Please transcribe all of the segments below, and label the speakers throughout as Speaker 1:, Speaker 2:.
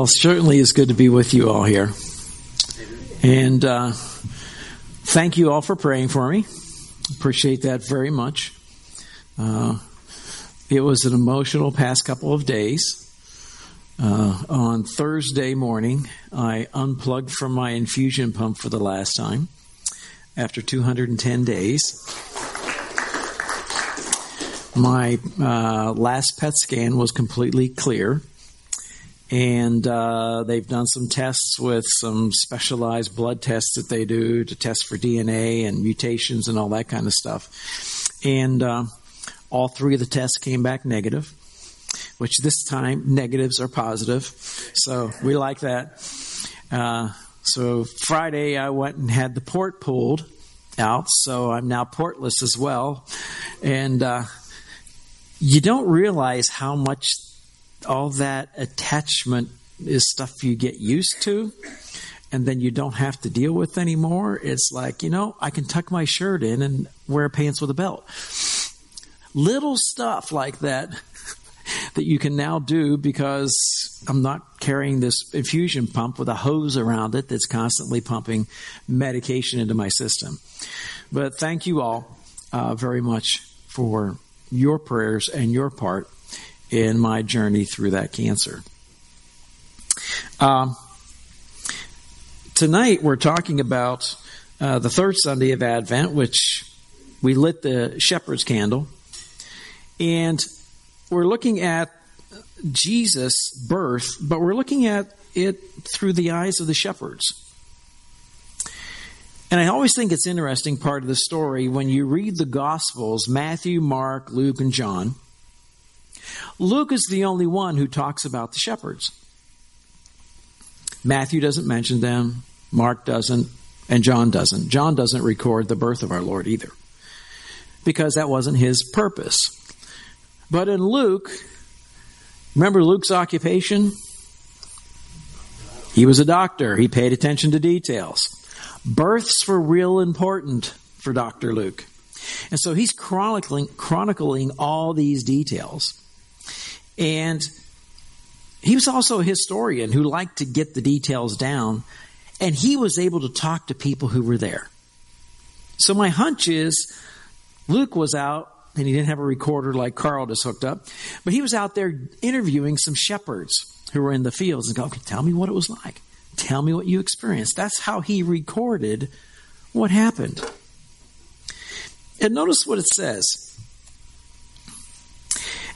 Speaker 1: Well, certainly it's good to be with you all here. And uh, thank you all for praying for me. Appreciate that very much. Uh, it was an emotional past couple of days. Uh, on Thursday morning, I unplugged from my infusion pump for the last time after 210 days. My uh, last PET scan was completely clear and uh, they've done some tests with some specialized blood tests that they do to test for DNA and mutations and all that kind of stuff. And uh, all three of the tests came back negative, which this time negatives are positive. So we like that. Uh, so Friday I went and had the port pulled out, so I'm now portless as well. And uh, you don't realize how much all that attachment is stuff you get used to and then you don't have to deal with anymore. It's like, you know, I can tuck my shirt in and wear pants with a belt. Little stuff like that that you can now do because I'm not carrying this infusion pump with a hose around it that's constantly pumping medication into my system. But thank you all uh, very much for your prayers and your part in my journey through that cancer. Um, tonight we're talking about uh, the third Sunday of Advent, which we lit the shepherd's candle, and we're looking at Jesus' birth, but we're looking at it through the eyes of the shepherds. And I always think it's interesting part of the story when you read the Gospels Matthew, Mark, Luke, and John Luke is the only one who talks about the shepherds. Matthew doesn't mention them, Mark doesn't, and John doesn't. John doesn't record the birth of our Lord either, because that wasn't his purpose. But in Luke, remember Luke's occupation? He was a doctor. He paid attention to details. Births were real important for Dr. Luke. And so he's chronicling, chronicling all these details. And he was also a historian who liked to get the details down, and he was able to talk to people who were there. So my hunch is Luke was out, and he didn't have a recorder like Carl just hooked up, but he was out there interviewing some shepherds who were in the fields and go, okay, tell me what it was like. Tell me what you experienced. That's how he recorded what happened. And notice what it says.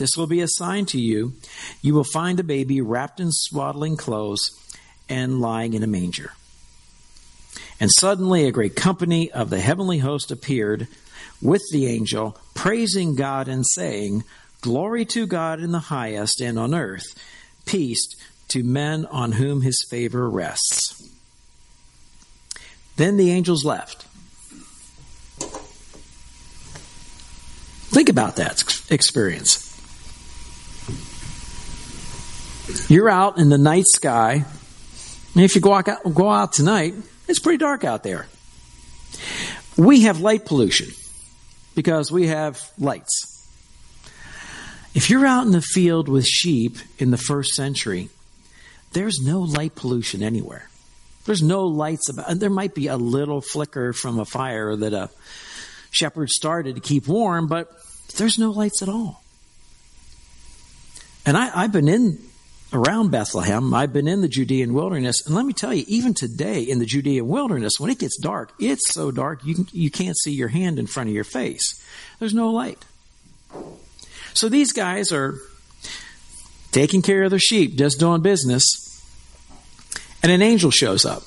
Speaker 1: This will be a sign to you. You will find a baby wrapped in swaddling clothes and lying in a manger. And suddenly a great company of the heavenly host appeared with the angel, praising God and saying, Glory to God in the highest, and on earth, peace to men on whom his favor rests. Then the angels left. Think about that experience. You're out in the night sky. And if you go out, go out tonight, it's pretty dark out there. We have light pollution because we have lights. If you're out in the field with sheep in the first century, there's no light pollution anywhere. There's no lights about. There might be a little flicker from a fire that a shepherd started to keep warm, but there's no lights at all. And I, have been in around Bethlehem. I've been in the Judean wilderness, and let me tell you, even today in the Judean wilderness, when it gets dark, it's so dark you, can, you can't see your hand in front of your face. There's no light. So these guys are taking care of their sheep, just doing business, and an angel shows up.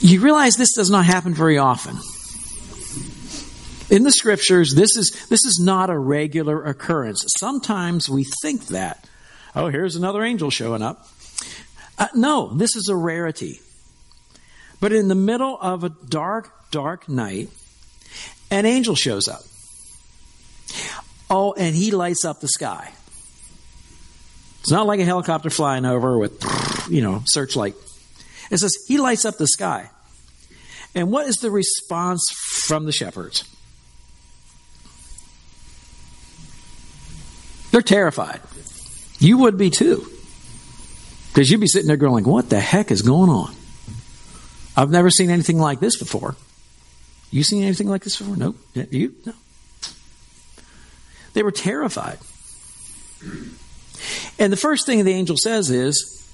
Speaker 1: You realize this does not happen very often. In the scriptures, this is, this is not a regular occurrence. Sometimes we think that. Oh, here's another angel showing up. Uh, no, this is a rarity. But in the middle of a dark, dark night, an angel shows up. Oh, and he lights up the sky. It's not like a helicopter flying over with, you know, searchlight. It says he lights up the sky. And what is the response from the shepherds? They're terrified. You would be too. Because you'd be sitting there going, what the heck is going on? I've never seen anything like this before. You seen anything like this before? Nope. You? No. They were terrified. And the first thing the angel says is,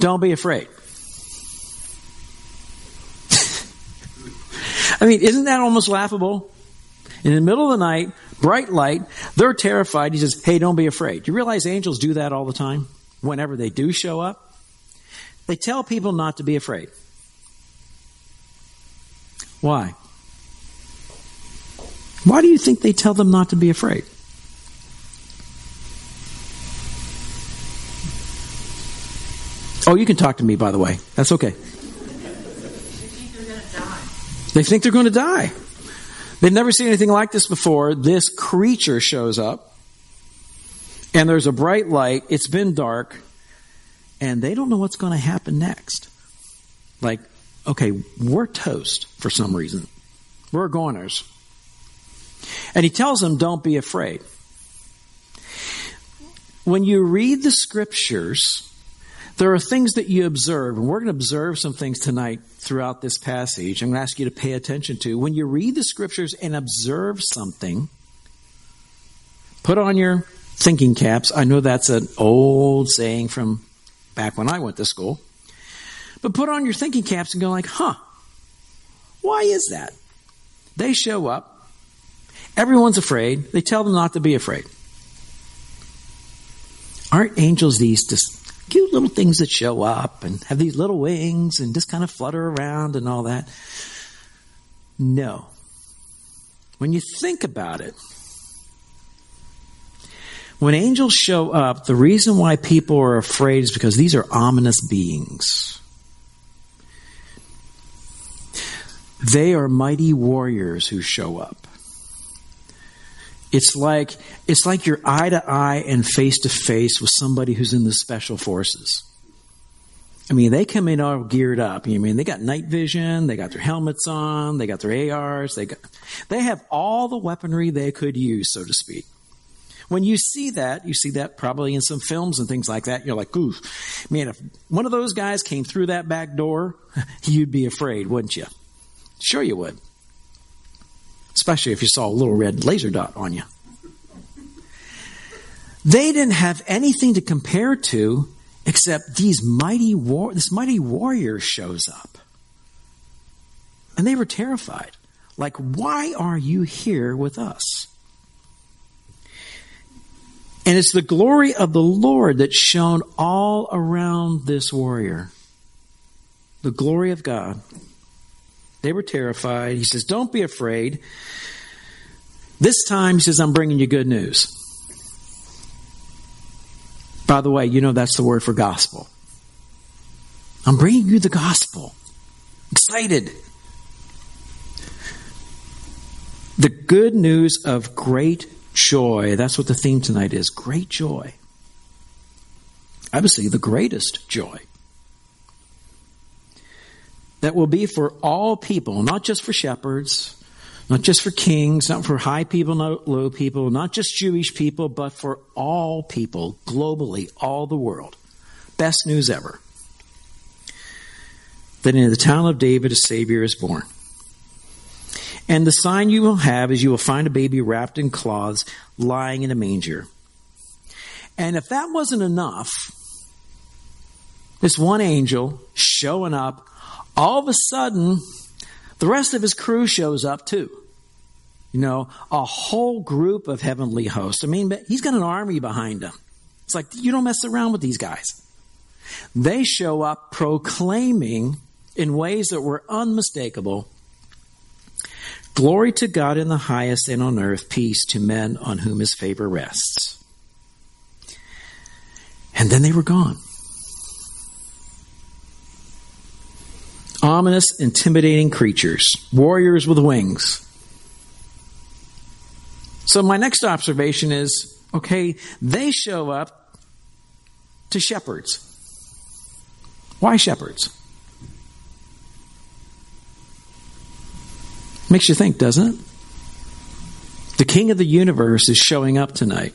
Speaker 1: don't be afraid. I mean, isn't that almost laughable? In the middle of the night, bright light, they're terrified. He says, hey, don't be afraid. You realize angels do that all the time? Whenever they do show up, they tell people not to be afraid. Why? Why do you think they tell them not to be afraid? Oh, you can talk to me, by the way. That's okay. They think they're going to die. They've never seen anything like this before. This creature shows up, and there's a bright light. It's been dark, and they don't know what's going to happen next. Like, okay, we're toast for some reason. We're goners. And he tells them, don't be afraid. When you read the scriptures, there are things that you observe, and we're going to observe some things tonight throughout this passage. I'm going to ask you to pay attention to. When you read the scriptures and observe something, put on your thinking caps. I know that's an old saying from back when I went to school. But put on your thinking caps and go like, huh, why is that? They show up. Everyone's afraid. They tell them not to be afraid. Aren't angels these just cute little things that show up and have these little wings and just kind of flutter around and all that. No. When you think about it, when angels show up, the reason why people are afraid is because these are ominous beings. They are mighty warriors who show up. It's like it's like you're eye to eye and face to face with somebody who's in the special forces. I mean, they come in all geared up. I mean, they got night vision, they got their helmets on, they got their ARs, they got they have all the weaponry they could use, so to speak. When you see that, you see that probably in some films and things like that. You're like, ooh, man, if one of those guys came through that back door, you'd be afraid, wouldn't you? Sure, you would especially if you saw a little red laser dot on you. They didn't have anything to compare to except these mighty war this mighty warrior shows up. And they were terrified. Like, why are you here with us? And it's the glory of the Lord that shone all around this warrior. The glory of God. They were terrified. He says, Don't be afraid. This time, he says, I'm bringing you good news. By the way, you know that's the word for gospel. I'm bringing you the gospel. Excited. The good news of great joy. That's what the theme tonight is great joy. Obviously, the greatest joy that will be for all people, not just for shepherds, not just for kings, not for high people, not low people, not just Jewish people, but for all people globally, all the world. Best news ever. That in the town of David a Savior is born. And the sign you will have is you will find a baby wrapped in cloths lying in a manger. And if that wasn't enough, this one angel showing up all of a sudden, the rest of his crew shows up too. You know, a whole group of heavenly hosts. I mean, he's got an army behind him. It's like, you don't mess around with these guys. They show up proclaiming in ways that were unmistakable Glory to God in the highest and on earth, peace to men on whom his favor rests. And then they were gone. Ominous, intimidating creatures, warriors with wings. So, my next observation is okay, they show up to shepherds. Why shepherds? Makes you think, doesn't it? The king of the universe is showing up tonight.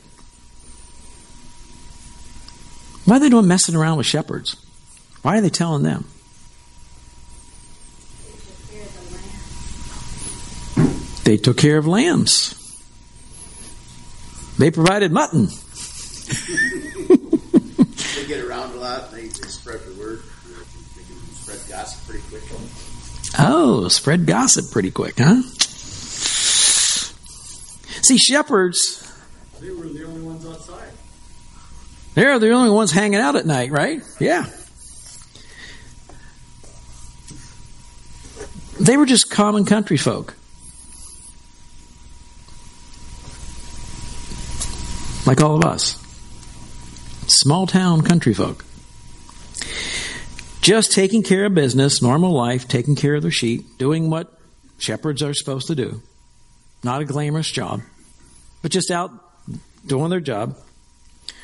Speaker 1: Why are they doing messing around with shepherds? Why are they telling them? They took care of lambs. They provided mutton.
Speaker 2: they get around a lot. They, they spread the word. They can spread gossip pretty quick.
Speaker 1: Oh, spread gossip pretty quick, huh? See, shepherds.
Speaker 2: They were the only ones outside.
Speaker 1: They're the only ones hanging out at night, right? Yeah. They were just common country folk. Like all of us. Small town country folk. Just taking care of business, normal life, taking care of their sheep, doing what shepherds are supposed to do. Not a glamorous job, but just out doing their job,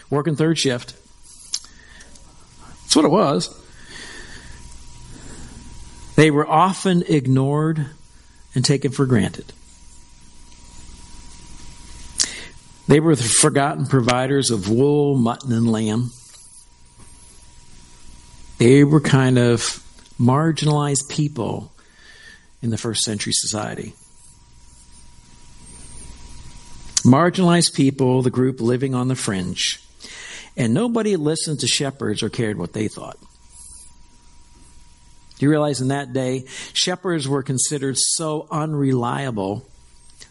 Speaker 1: working third shift. That's what it was. They were often ignored and taken for granted. They were the forgotten providers of wool, mutton, and lamb. They were kind of marginalized people in the first century society. Marginalized people, the group living on the fringe. And nobody listened to shepherds or cared what they thought. Do you realize in that day, shepherds were considered so unreliable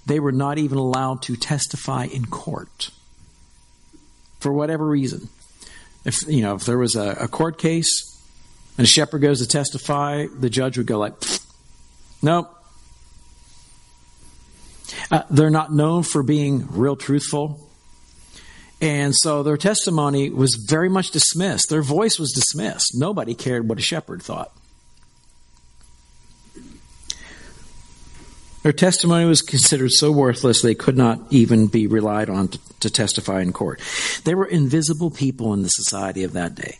Speaker 1: they were not even allowed to testify in court for whatever reason. If you know, if there was a, a court case and a shepherd goes to testify, the judge would go like, "Nope." Uh, they're not known for being real truthful. And so their testimony was very much dismissed. Their voice was dismissed. Nobody cared what a shepherd thought. Their testimony was considered so worthless they could not even be relied on to, to, testify in court. They were invisible people in the society of that day.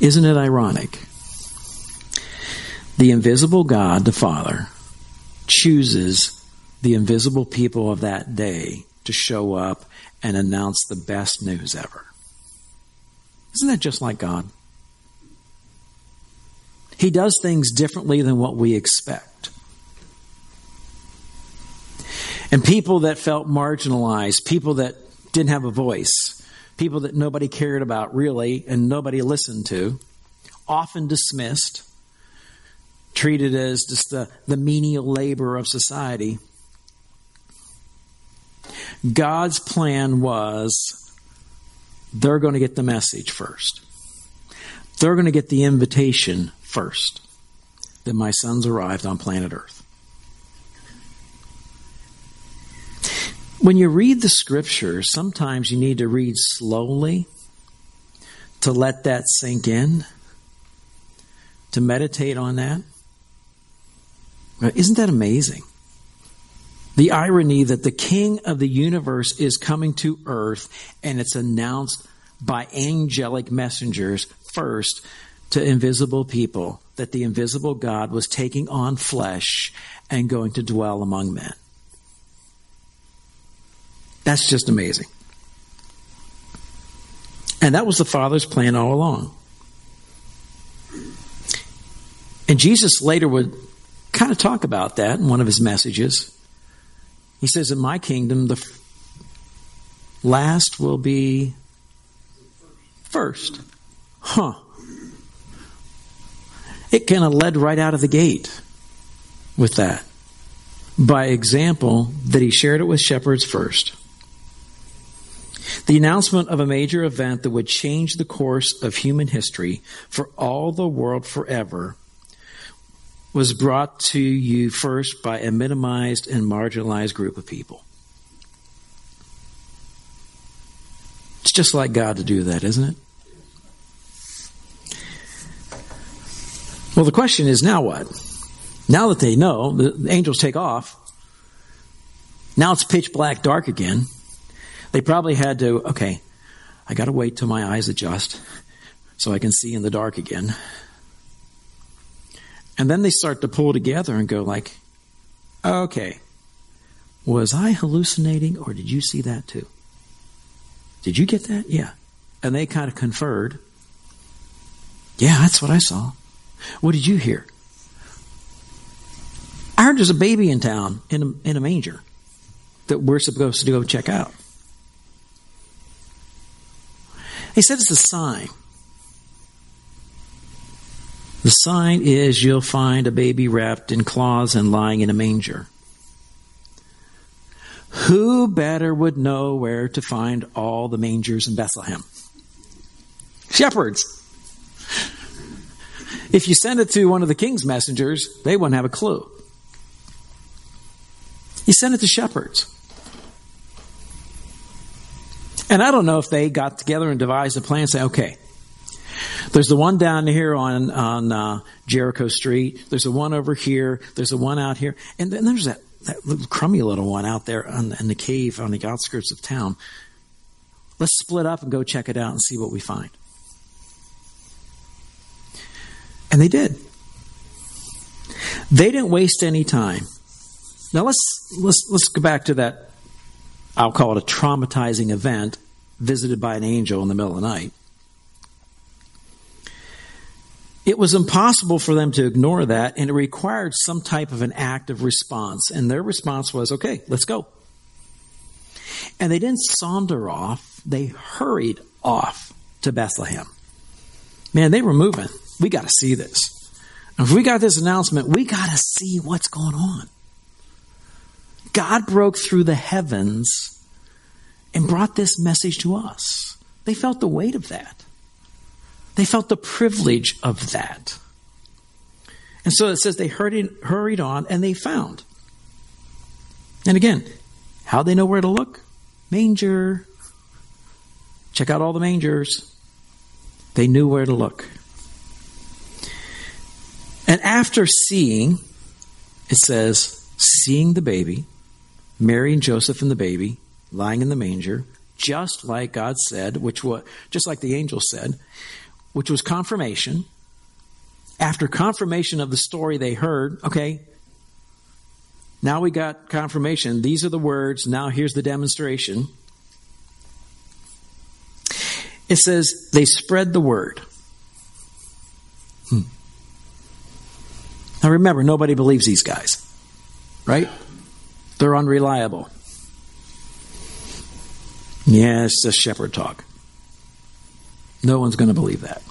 Speaker 1: Isn't it ironic? The invisible God, the Father, chooses the invisible people of that day to show up and announce the best news ever. Isn't that just like God? He does things differently than what we expect. And people that felt marginalized, people that didn't have a voice, people that nobody cared about really and nobody listened to, often dismissed, treated as just the, the menial labor of society. God's plan was they're going to get the message first. They're going to get the invitation first that my sons arrived on planet Earth. When you read the scriptures, sometimes you need to read slowly to let that sink in, to meditate on that. Isn't that amazing? The irony that the king of the universe is coming to earth and it's announced by angelic messengers first to invisible people that the invisible God was taking on flesh and going to dwell among men. That's just amazing. And that was the Father's plan all along. And Jesus later would kind of talk about that in one of his messages. He says, In my kingdom, the last will be first. Huh. It kind of led right out of the gate with that. By example, that he shared it with shepherds first. The announcement of a major event that would change the course of human history for all the world forever was brought to you first by a minimized and marginalized group of people. It's just like God to do that, isn't it? Well, the question is now what? Now that they know, the angels take off. Now it's pitch black dark again. They probably had to, okay, I got to wait till my eyes adjust so I can see in the dark again. And then they start to pull together and go like, okay, was I hallucinating or did you see that too? Did you get that? Yeah. And they kind of conferred. Yeah, that's what I saw. What did you hear? I heard there's a baby in town in a, in a manger that we're supposed to go check out. He said it's a sign. The sign is you'll find a baby wrapped in cloths and lying in a manger. Who better would know where to find all the mangers in Bethlehem? Shepherds. If you send it to one of the king's messengers, they wouldn't have a clue. You send it to shepherds. And I don't know if they got together and devised a plan and say, okay, there's the one down here on, on uh, Jericho Street. There's the one over here. There's the one out here. And then there's that, that little crummy little one out there on, in the cave on the outskirts of town. Let's split up and go check it out and see what we find. And they did. They didn't waste any time. Now let's let's let's go back to that I'll call it a traumatizing event visited by an angel in the middle of the night. It was impossible for them to ignore that, and it required some type of an active response. And their response was, okay, let's go. And they didn't saunter off, they hurried off to Bethlehem. Man, they were moving. We got to see this. If we got this announcement, we got to see what's going on. God broke through the heavens and brought this message to us. They felt the weight of that. They felt the privilege of that. And so it says they hurried, on and they found. And again, how they know where to look? Manger. Check out all the mangers. They knew where to look. And after seeing, it says, seeing the baby, Mary and Joseph and the baby lying in the manger, just like God said, which was just like the angel said, which was confirmation. After confirmation of the story they heard, okay, now we got confirmation. These are the words. Now here's the demonstration. It says they spread the word. Now remember, nobody believes these guys, right? They're unreliable. Yeah, it's just shepherd talk. No one's going to believe that.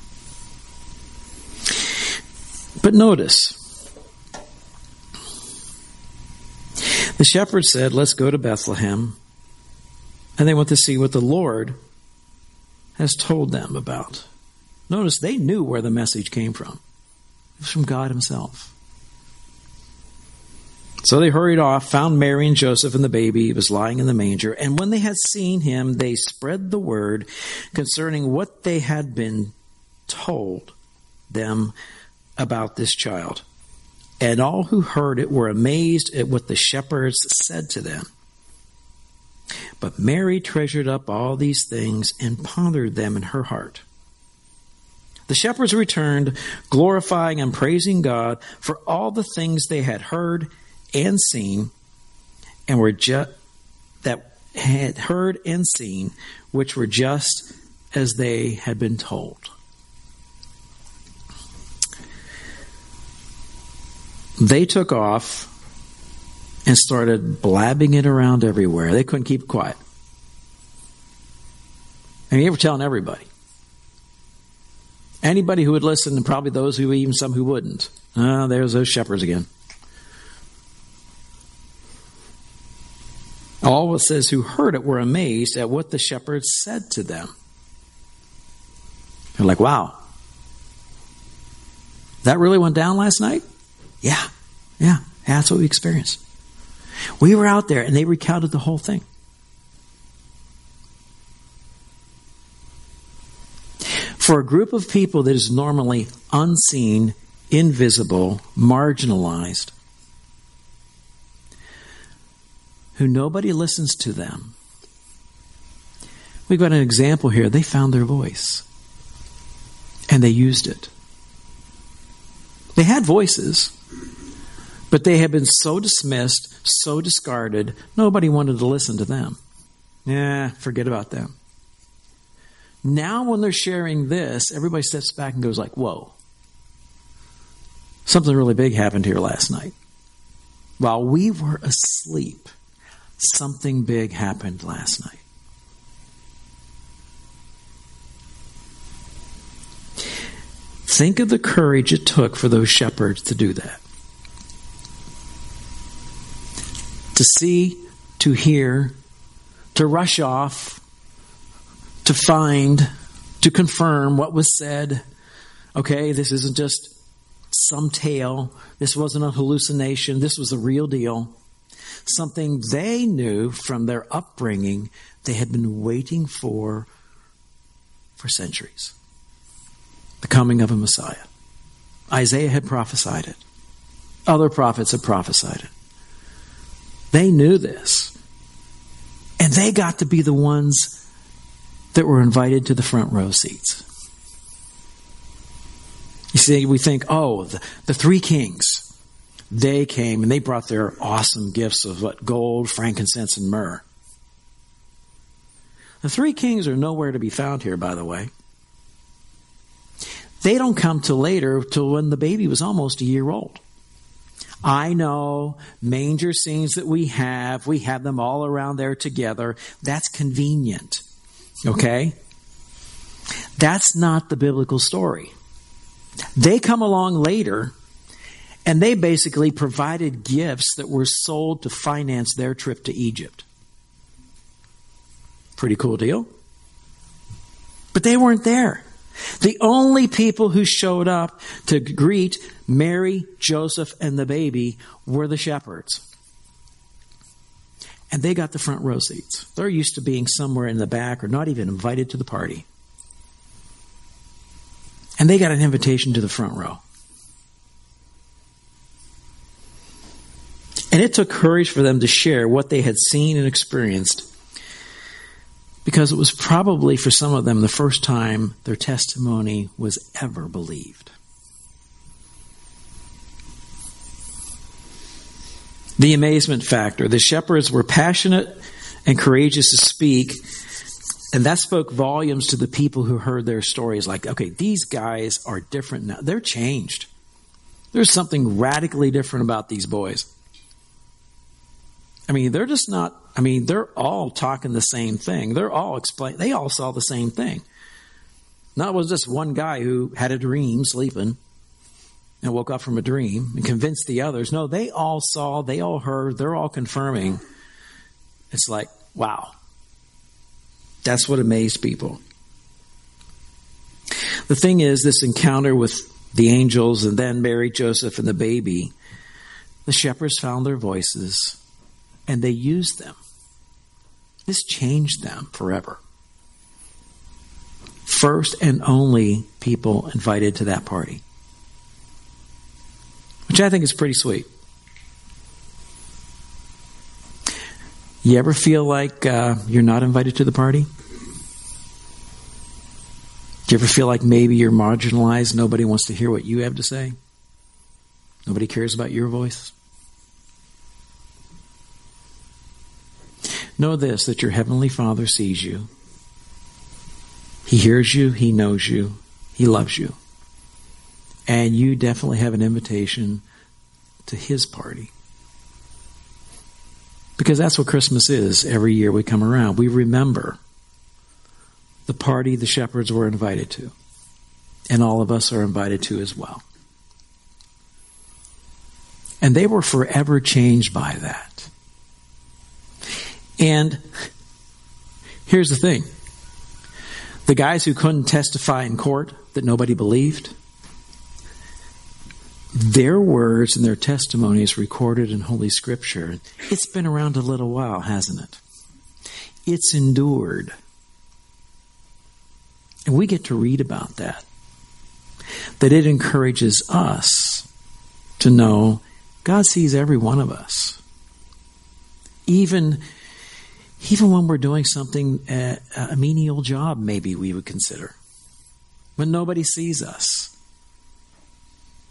Speaker 1: But notice, the shepherd said, Let's go to Bethlehem. And they went to see what the Lord has told them about. Notice they knew where the message came from. It was from God Himself. So they hurried off, found Mary and Joseph and the baby. Was lying in the manger. And when they had seen him, they spread the word concerning what they had been told them about this child. And all who heard it were amazed at what the shepherds said to them. But Mary treasured up all these things and pondered them in her heart. The shepherds returned, glorifying and praising God for all the things they had heard and seen, and were just that had heard and seen, which were just as they had been told. They took off and started blabbing it around everywhere. They couldn't keep quiet. Mean, they were telling everybody. Anybody who would listen, and probably those who even some who wouldn't. Ah, there's those shepherds again. All it says who heard it were amazed at what the shepherds said to them. They're like, wow. That really went down last night? Yeah. Yeah. That's what we experienced. We were out there and they recounted the whole thing. for a group of people that is normally unseen, invisible, marginalized, who nobody listens to them. We've got an example here. They found their voice and they used it. They had voices, but they had been so dismissed, so discarded, nobody wanted to listen to them. Yeah, forget about them. Now when they're sharing this, everybody steps back and goes like, "Whoa. Something really big happened here last night." While we were asleep, something big happened last night. Think of the courage it took for those shepherds to do that. To see, to hear, to rush off, to find, to confirm what was said. Okay, this isn't just some tale. This wasn't a hallucination. This was a real deal. Something they knew from their upbringing they had been waiting for for centuries the coming of a Messiah. Isaiah had prophesied it, other prophets had prophesied it. They knew this. And they got to be the ones that were invited to the front row seats. You see, we think, oh, the, the three kings, they came and they brought their awesome gifts of what gold, frankincense, and myrrh. The three kings are nowhere to be found here, by the way. They don't come till later, till when the baby was almost a year old. I know manger scenes that we have, we have them all around there together. That's convenient. Okay? That's not the biblical story. They come along later and they basically provided gifts that were sold to finance their trip to Egypt. Pretty cool deal. But they weren't there. The only people who showed up to greet Mary, Joseph, and the baby were the shepherds. And they got the front row seats. They're used to being somewhere in the back or not even invited to the party. And they got an invitation to the front row. And it took courage for them to share what they had seen and experienced because it was probably for some of them the first time their testimony was ever believed. The amazement factor. The shepherds were passionate and courageous to speak, and that spoke volumes to the people who heard their stories. Like, okay, these guys are different now. They're changed. There's something radically different about these boys. I mean, they're just not I mean, they're all talking the same thing. They're all explain. They all saw the same thing. Not was just one guy who had a dream sleeping and woke up from a dream and convinced the others. No, they all saw, they all heard, they're all confirming. It's like, wow. That's what amazed people. The thing is, this encounter with the angels and then Mary, Joseph, and the baby, the shepherds found their voices and they used them. This changed them forever. First and only people invited to that party, which I think is pretty sweet. You ever feel like uh, you're not invited to the party? Do you ever feel like maybe you're marginalized? Nobody wants to hear what you have to say? Nobody cares about your voice? Know this that your Heavenly Father sees you. He hears you, He knows you, He loves you. And you definitely have an invitation to His party. Because that's what Christmas is every year we come around. We remember the party the shepherds were invited to. And all of us are invited to as well. And they were forever changed by that. And here's the thing the guys who couldn't testify in court that nobody believed, their words and their testimonies recorded in Holy Scripture. It's been around a little while, hasn't it? It's endured. And we get to read about that. That it encourages us to know God sees every one of us. Even, even when we're doing something, uh, a menial job, maybe we would consider. When nobody sees us.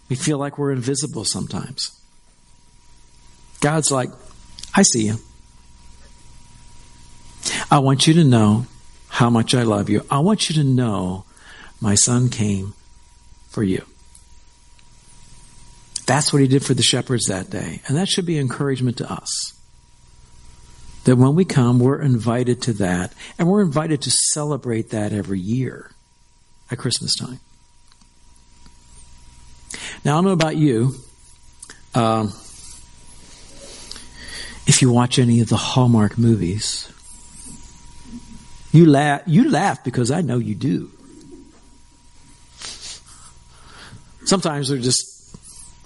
Speaker 1: We feel like we're invisible sometimes. God's like, I see you. I want you to know how much I love you. I want you to know my son came for you. That's what he did for the shepherds that day. And that should be encouragement to us. That when we come, we're invited to that, and we're invited to celebrate that every year at Christmas time. Now, I don't know about you. Um, if you watch any of the Hallmark movies, you laugh, you laugh because I know you do. Sometimes they're just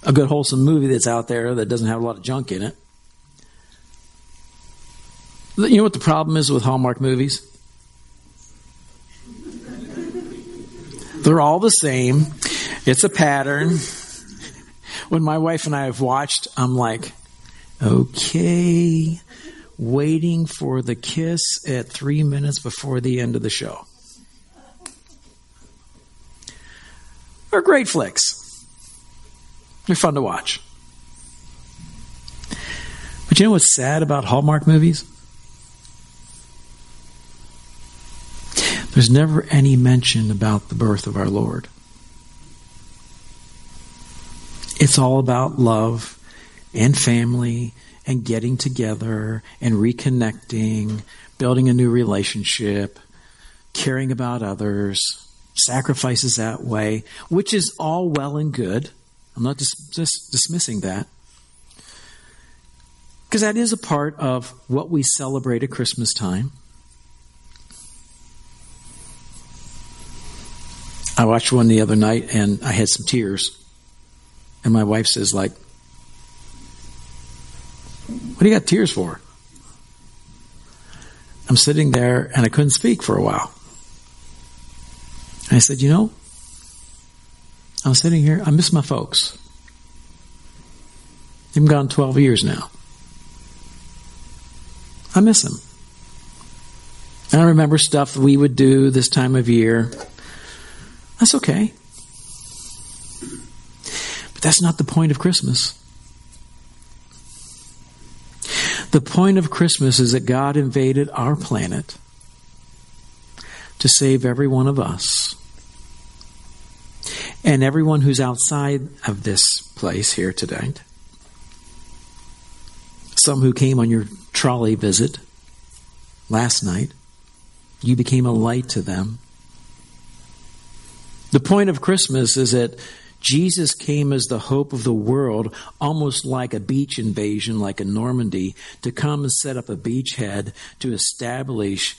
Speaker 1: a good wholesome movie that's out there that doesn't have a lot of junk in it. You know what the problem is with Hallmark movies? They're all the same. It's a pattern. When my wife and I have watched, I'm like, okay, waiting for the kiss at three minutes before the end of the show. They're great flicks. They're fun to watch. But you know what's sad about Hallmark movies? There's never any mention about the birth of our Lord. It's all about love and family and getting together and reconnecting, building a new relationship, caring about others, sacrifices that way, which is all well and good. I'm not just, just dismissing that. Because that is a part of what we celebrate at Christmas time. I watched one the other night and I had some tears. And my wife says, like, what do you got tears for? I'm sitting there and I couldn't speak for a while. And I said, you know, I'm sitting here, I miss my folks. They've been gone 12 years now. I miss them. And I remember stuff we would do this time of year. That's okay. But that's not the point of Christmas. The point of Christmas is that God invaded our planet to save every one of us. And everyone who's outside of this place here today. Some who came on your trolley visit last night. You became a light to them. The point of Christmas is that Jesus came as the hope of the world, almost like a beach invasion, like a Normandy, to come and set up a beachhead to establish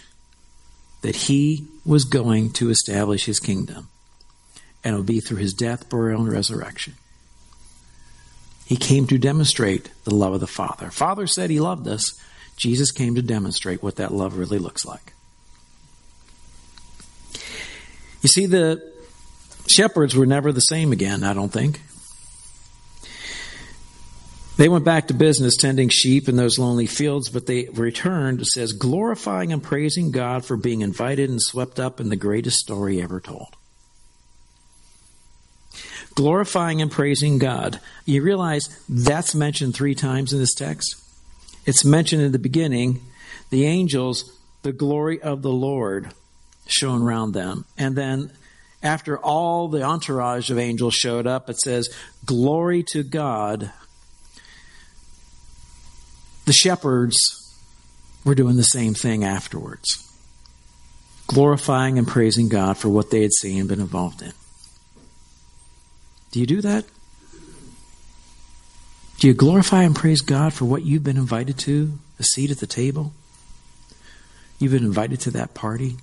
Speaker 1: that he was going to establish his kingdom. And it will be through his death, burial, and resurrection. He came to demonstrate the love of the Father. Father said he loved us. Jesus came to demonstrate what that love really looks like. You see, the shepherds were never the same again, I don't think. They went back to business tending sheep in those lonely fields, but they returned, it says, glorifying and praising God for being invited and swept up in the greatest story ever told. Glorifying and praising God. You realize that's mentioned three times in this text? It's mentioned in the beginning, the angels, the glory of the Lord shone around them. And then after all the entourage of angels showed up, it says, Glory to God. The shepherds were doing the same thing afterwards, glorifying and praising God for what they had seen and been involved in. Do you do that? Do you glorify and praise God for what you've been invited to? A seat at the table? You've been invited to that party?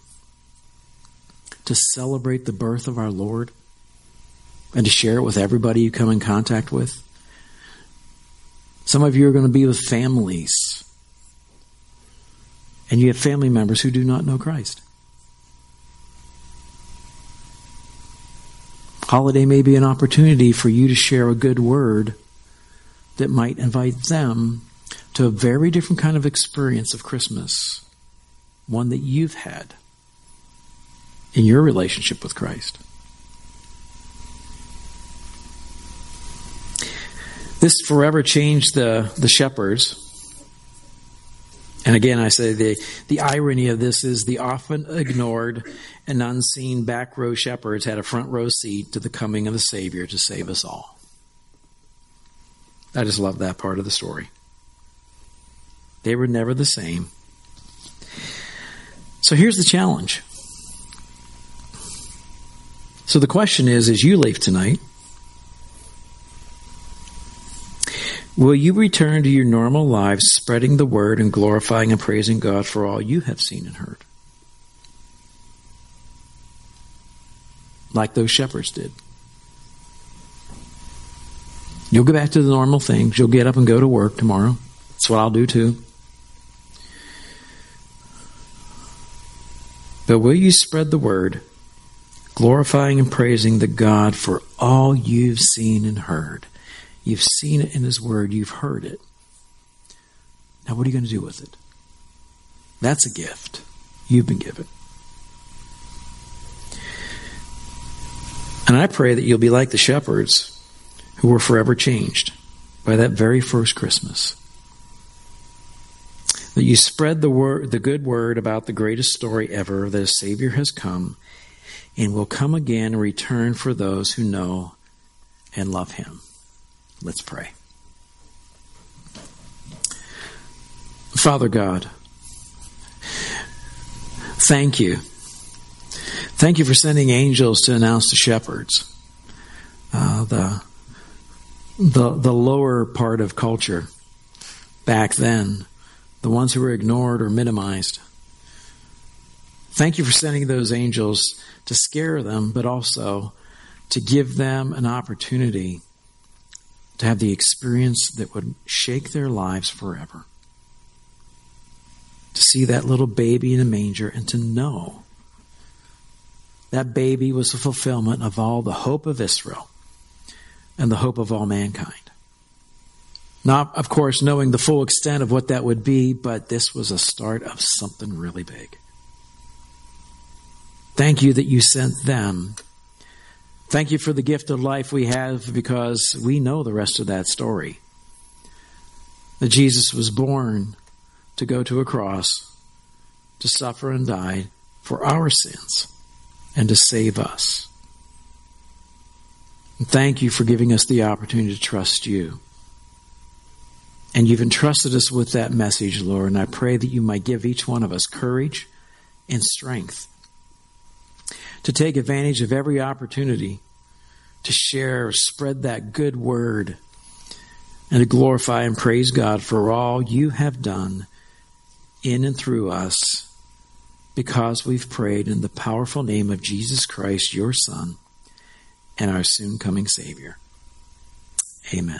Speaker 1: To celebrate the birth of our Lord and to share it with everybody you come in contact with. Some of you are going to be with families, and you have family members who do not know Christ. Holiday may be an opportunity for you to share a good word that might invite them to a very different kind of experience of Christmas, one that you've had in your relationship with Christ. This forever changed the, the shepherds. And again, I say the, the irony of this is the often ignored and unseen back row shepherds had a front row seat to the coming of the Savior to save us all. I just love that part of the story. They were never the same. So here's the challenge. So the question is as you leave tonight, will you return to your normal lives spreading the word and glorifying and praising God for all you have seen and heard? Like those shepherds did. You'll go back to the normal things. You'll get up and go to work tomorrow. That's what I'll do too. But will you spread the word, glorifying and praising the God for all you've seen and heard? You've seen it in His Word, you've heard it. Now, what are you going to do with it? That's a gift you've been given. And I pray that you'll be like the shepherds who were forever changed by that very first Christmas. That you spread the word, the good word about the greatest story ever that a Savior has come and will come again and return for those who know and love Him. Let's pray. Father God, thank you. Thank you for sending angels to announce to shepherds uh, the the the lower part of culture back then, the ones who were ignored or minimized. Thank you for sending those angels to scare them, but also to give them an opportunity to have the experience that would shake their lives forever. To see that little baby in a manger and to know that baby was the fulfillment of all the hope of Israel and the hope of all mankind. Not, of course, knowing the full extent of what that would be, but this was a start of something really big. Thank you that you sent them. Thank you for the gift of life we have because we know the rest of that story. That Jesus was born to go to a cross, to suffer and die for our sins, and to save us. And thank you for giving us the opportunity to trust you. And you've entrusted us with that message, Lord, and I pray that you might give each one of us courage and strength to take advantage of every opportunity to share, spread that good word, and to glorify and praise God for all you have done in and through us because we've prayed in the powerful name of Jesus Christ, your Son and our soon coming Savior. Amen.